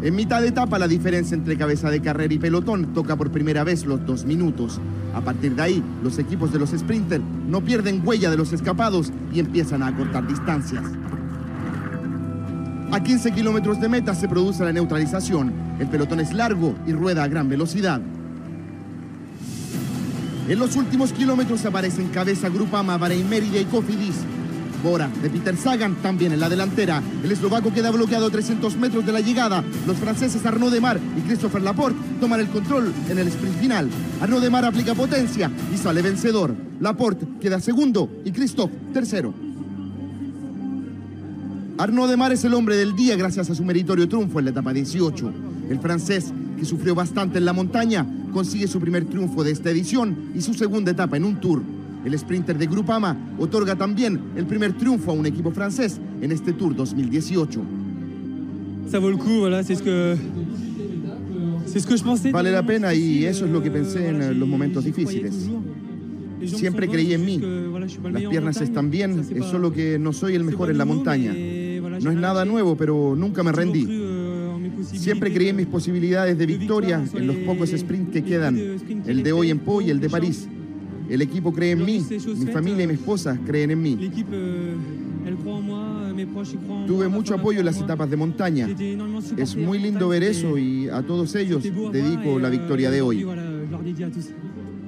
En mitad de etapa la diferencia entre cabeza de carrera y pelotón toca por primera vez los dos minutos. A partir de ahí, los equipos de los sprinters no pierden huella de los escapados y empiezan a acortar distancias. A 15 kilómetros de meta se produce la neutralización. El pelotón es largo y rueda a gran velocidad. En los últimos kilómetros aparecen cabeza Grupama, Bahrein Mérida y Cofidis. Bora de Peter Sagan también en la delantera. El eslovaco queda bloqueado a 300 metros de la llegada. Los franceses Arnaud Demar y Christopher Laporte toman el control en el sprint final. Arnaud Demar aplica potencia y sale vencedor. Laporte queda segundo y Christophe tercero. Arnaud Demar es el hombre del día gracias a su meritorio triunfo en la etapa 18. El francés, que sufrió bastante en la montaña, consigue su primer triunfo de esta edición y su segunda etapa en un tour. El sprinter de Grupama otorga también el primer triunfo a un equipo francés en este Tour 2018. Ça vaut le coup, voilà, c'est ce que c'est ce que je pensais. Vale la pena y eso es lo que pensé en eh, los momentos difíciles. Siempre creí en mí. Las piernas están bien, es solo que no soy el mejor en la montaña. No es nada nuevo, pero nunca me rendí. Siempre creí en mis posibilidades de victoria en los pocos sprints que quedan, el de hoy en Po y el de París. El equipo cree en mí, mi familia y mi esposa creen en mí. Tuve mucho apoyo en las etapas de montaña. Es muy lindo ver eso y a todos ellos dedico la victoria de hoy.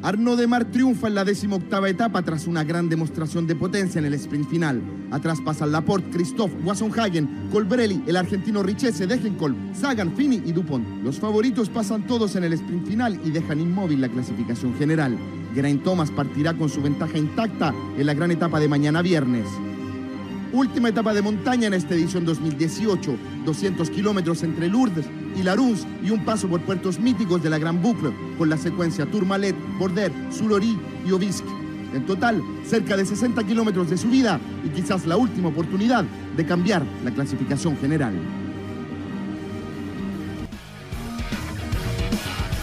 Arnaud Demar triunfa en la decimoctava etapa tras una gran demostración de potencia en el sprint final. Atrás pasan Laporte, Christophe, Hagen, Colbrelli, el argentino Richese, Degenkolb, Sagan, Fini y Dupont. Los favoritos pasan todos en el sprint final y dejan inmóvil la clasificación general. Geraint Thomas partirá con su ventaja intacta en la gran etapa de mañana viernes. Última etapa de montaña en esta edición 2018. 200 kilómetros entre Lourdes y Laruns y un paso por puertos míticos de la Gran Boucle con la secuencia Tourmalet, Border, Sulori y Obisque. En total, cerca de 60 kilómetros de subida y quizás la última oportunidad de cambiar la clasificación general.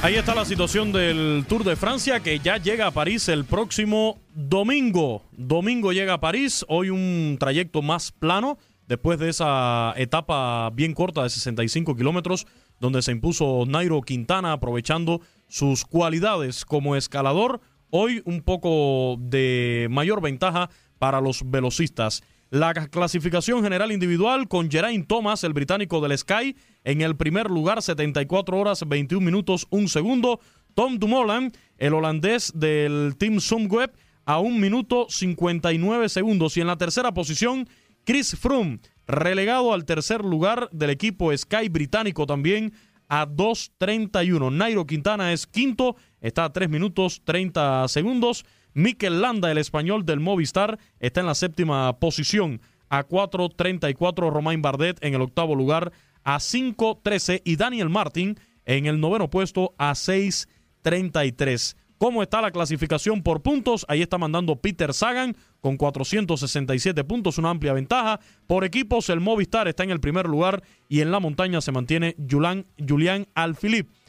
Ahí está la situación del Tour de Francia que ya llega a París el próximo domingo. Domingo llega a París, hoy un trayecto más plano después de esa etapa bien corta de 65 kilómetros donde se impuso Nairo Quintana aprovechando sus cualidades como escalador. Hoy un poco de mayor ventaja para los velocistas. La clasificación general individual con Geraint Thomas, el británico del Sky, en el primer lugar, 74 horas, 21 minutos, 1 segundo. Tom Dumoulin, el holandés del Team Sunweb, a 1 minuto 59 segundos. Y en la tercera posición, Chris Froome, relegado al tercer lugar del equipo Sky británico también a 2.31. Nairo Quintana es quinto, está a 3 minutos 30 segundos. Mikel Landa, el español del Movistar, está en la séptima posición a 4.34. Romain Bardet en el octavo lugar a 5.13. Y Daniel Martin en el noveno puesto a 6.33. ¿Cómo está la clasificación por puntos? Ahí está mandando Peter Sagan con 467 puntos, una amplia ventaja. Por equipos, el Movistar está en el primer lugar y en la montaña se mantiene Julian, Julian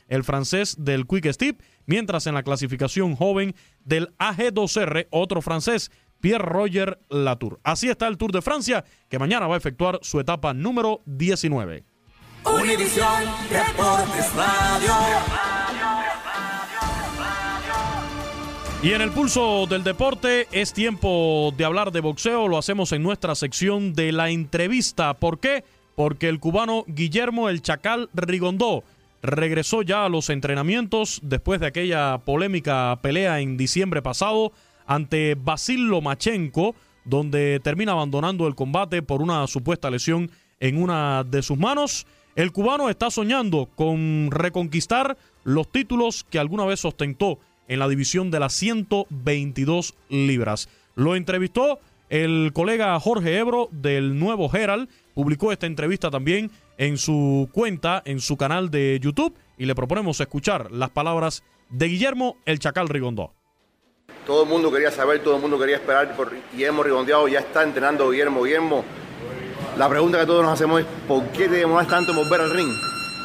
el francés del Quick Step mientras en la clasificación joven del AG2R, otro francés, Pierre Roger Latour. Así está el Tour de Francia, que mañana va a efectuar su etapa número 19. Univisión Deportes Radio. Y en el pulso del deporte es tiempo de hablar de boxeo, lo hacemos en nuestra sección de la entrevista. ¿Por qué? Porque el cubano Guillermo El Chacal Rigondó regresó ya a los entrenamientos después de aquella polémica pelea en diciembre pasado ante Basil Lomachenko, donde termina abandonando el combate por una supuesta lesión en una de sus manos. El cubano está soñando con reconquistar los títulos que alguna vez ostentó en la división de las 122 libras. Lo entrevistó el colega Jorge Ebro del Nuevo Herald, publicó esta entrevista también en su cuenta, en su canal de YouTube, y le proponemos escuchar las palabras de Guillermo El Chacal Rigondó. Todo el mundo quería saber, todo el mundo quería esperar por Guillermo Rigondeado, ya está entrenando Guillermo. Guillermo, la pregunta que todos nos hacemos es, ¿por qué te demoras tanto en volver al ring?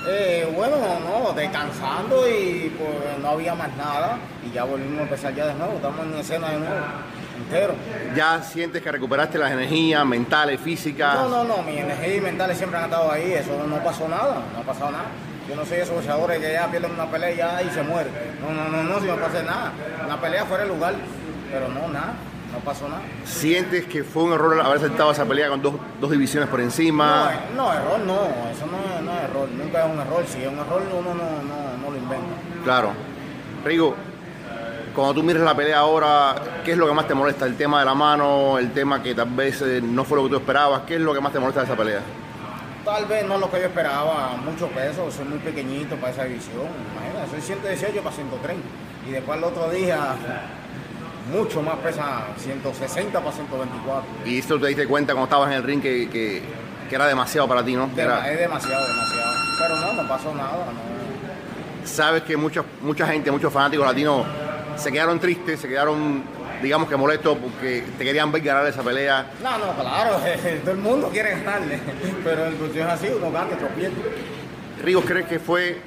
Eh, bueno, no, descansando y pues no había más nada y ya volvimos a empezar ya de nuevo, estamos en escena de nuevo, entero. ¿Ya sientes que recuperaste las energías mentales, físicas? No, no, no, mis energías mentales siempre han estado ahí, eso no pasó nada, no ha pasado nada. Yo no soy esos boxeadores que ya pierden una pelea y ya y se mueren. No, no, no, no, si no pasa nada. Una pelea fuera de lugar, pero no, nada. No pasó nada. ¿Sientes que fue un error haber saltado esa pelea con dos, dos divisiones por encima? No, no, error no, eso no es, no es error, nunca es un error. Si es un error uno no, no, no lo inventa. Claro. Rigo, cuando tú miras la pelea ahora, ¿qué es lo que más te molesta? ¿El tema de la mano? ¿El tema que tal vez eh, no fue lo que tú esperabas? ¿Qué es lo que más te molesta de esa pelea? Tal vez no lo que yo esperaba, mucho peso, soy muy pequeñito para esa división. Imagínate, soy 118 para 130. Y después el otro día, mucho más pesa 160 para 124. Y esto te diste cuenta cuando estabas en el ring que, que, que era demasiado para ti, ¿no? Dema- era- Es demasiado, demasiado. Pero no, no pasó nada. No. sabes que mucha, mucha gente, muchos fanáticos latinos se quedaron tristes, se quedaron, digamos que molestos porque te querían ver ganar esa pelea. No, no, claro, *laughs* todo el mundo quiere ganarle. *laughs* Pero el cuestión es así, uno gana, otro pierde. Rigo, ¿crees que fue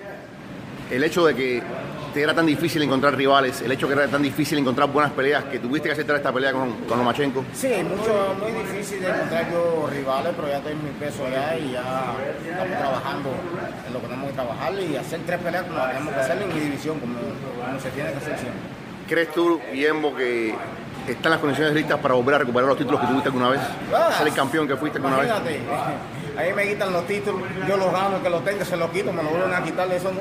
el hecho de que te era tan difícil encontrar rivales, el hecho de que era tan difícil encontrar buenas peleas, que tuviste que aceptar esta pelea con, con Lomachenko? Sí, mucho, muy difícil de encontrar yo rivales, pero ya estoy en mi peso ya y ya estamos trabajando en lo que tenemos que trabajar y hacer tres peleas como tenemos que hacer en mi división, como, como se tiene que hacer siempre. ¿Crees tú, Guillermo, que están las condiciones listas para volver a recuperar los títulos que tuviste alguna vez? Ah, Ser el campeón que fuiste alguna vez. *laughs* Ahí me quitan los títulos, yo los gano, que los tenga se los quito, me lo vuelven a quitar, eso no,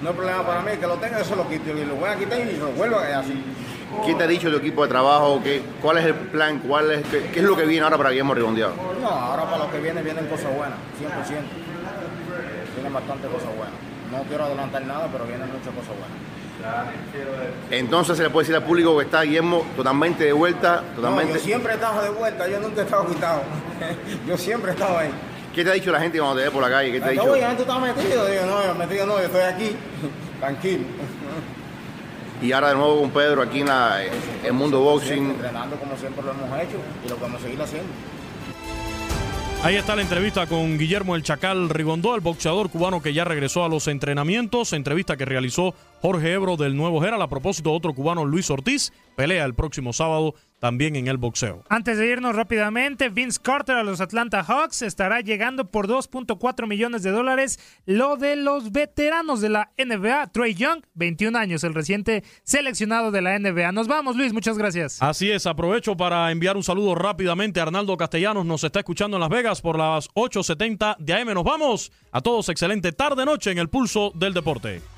no es problema para mí, que lo tenga yo se lo quito y lo voy a quitar y lo vuelvo a así. ¿Qué te ha dicho tu equipo de trabajo? ¿Qué, ¿Cuál es el plan? ¿Cuál es, qué, qué es lo que viene ahora para Guillermo Rigondeado? No, ahora para lo que viene vienen cosas buenas, 100%. Vienen bastante cosas buenas. No quiero adelantar nada, pero vienen muchas cosas buenas. Entonces se le puede decir al público que está Guillermo totalmente de vuelta, No, totalmente. yo siempre he estado de vuelta, yo nunca he estado quitado. *laughs* yo siempre he estado ahí. ¿Qué te ha dicho la gente cuando te ve por la calle? ¿Qué te ha No, dicho? ya tú estás metido. Digo, no, yo metido no, yo estoy aquí. *laughs* Tranquilo. Y ahora de nuevo con Pedro aquí en la, el mundo boxing. Siempre entrenando como siempre lo hemos hecho y lo que vamos a seguir haciendo. Ahí está la entrevista con Guillermo El Chacal Rigondó, el boxeador cubano que ya regresó a los entrenamientos. Entrevista que realizó Jorge Ebro del Nuevo Geral. A propósito, otro cubano, Luis Ortiz, pelea el próximo sábado también en el boxeo. Antes de irnos rápidamente, Vince Carter a los Atlanta Hawks estará llegando por 2.4 millones de dólares. Lo de los veteranos de la NBA, Trey Young, 21 años, el reciente seleccionado de la NBA. Nos vamos, Luis, muchas gracias. Así es, aprovecho para enviar un saludo rápidamente. Arnaldo Castellanos nos está escuchando en Las Vegas por las 8.70 de AM. Nos vamos. A todos, excelente tarde-noche en el pulso del deporte.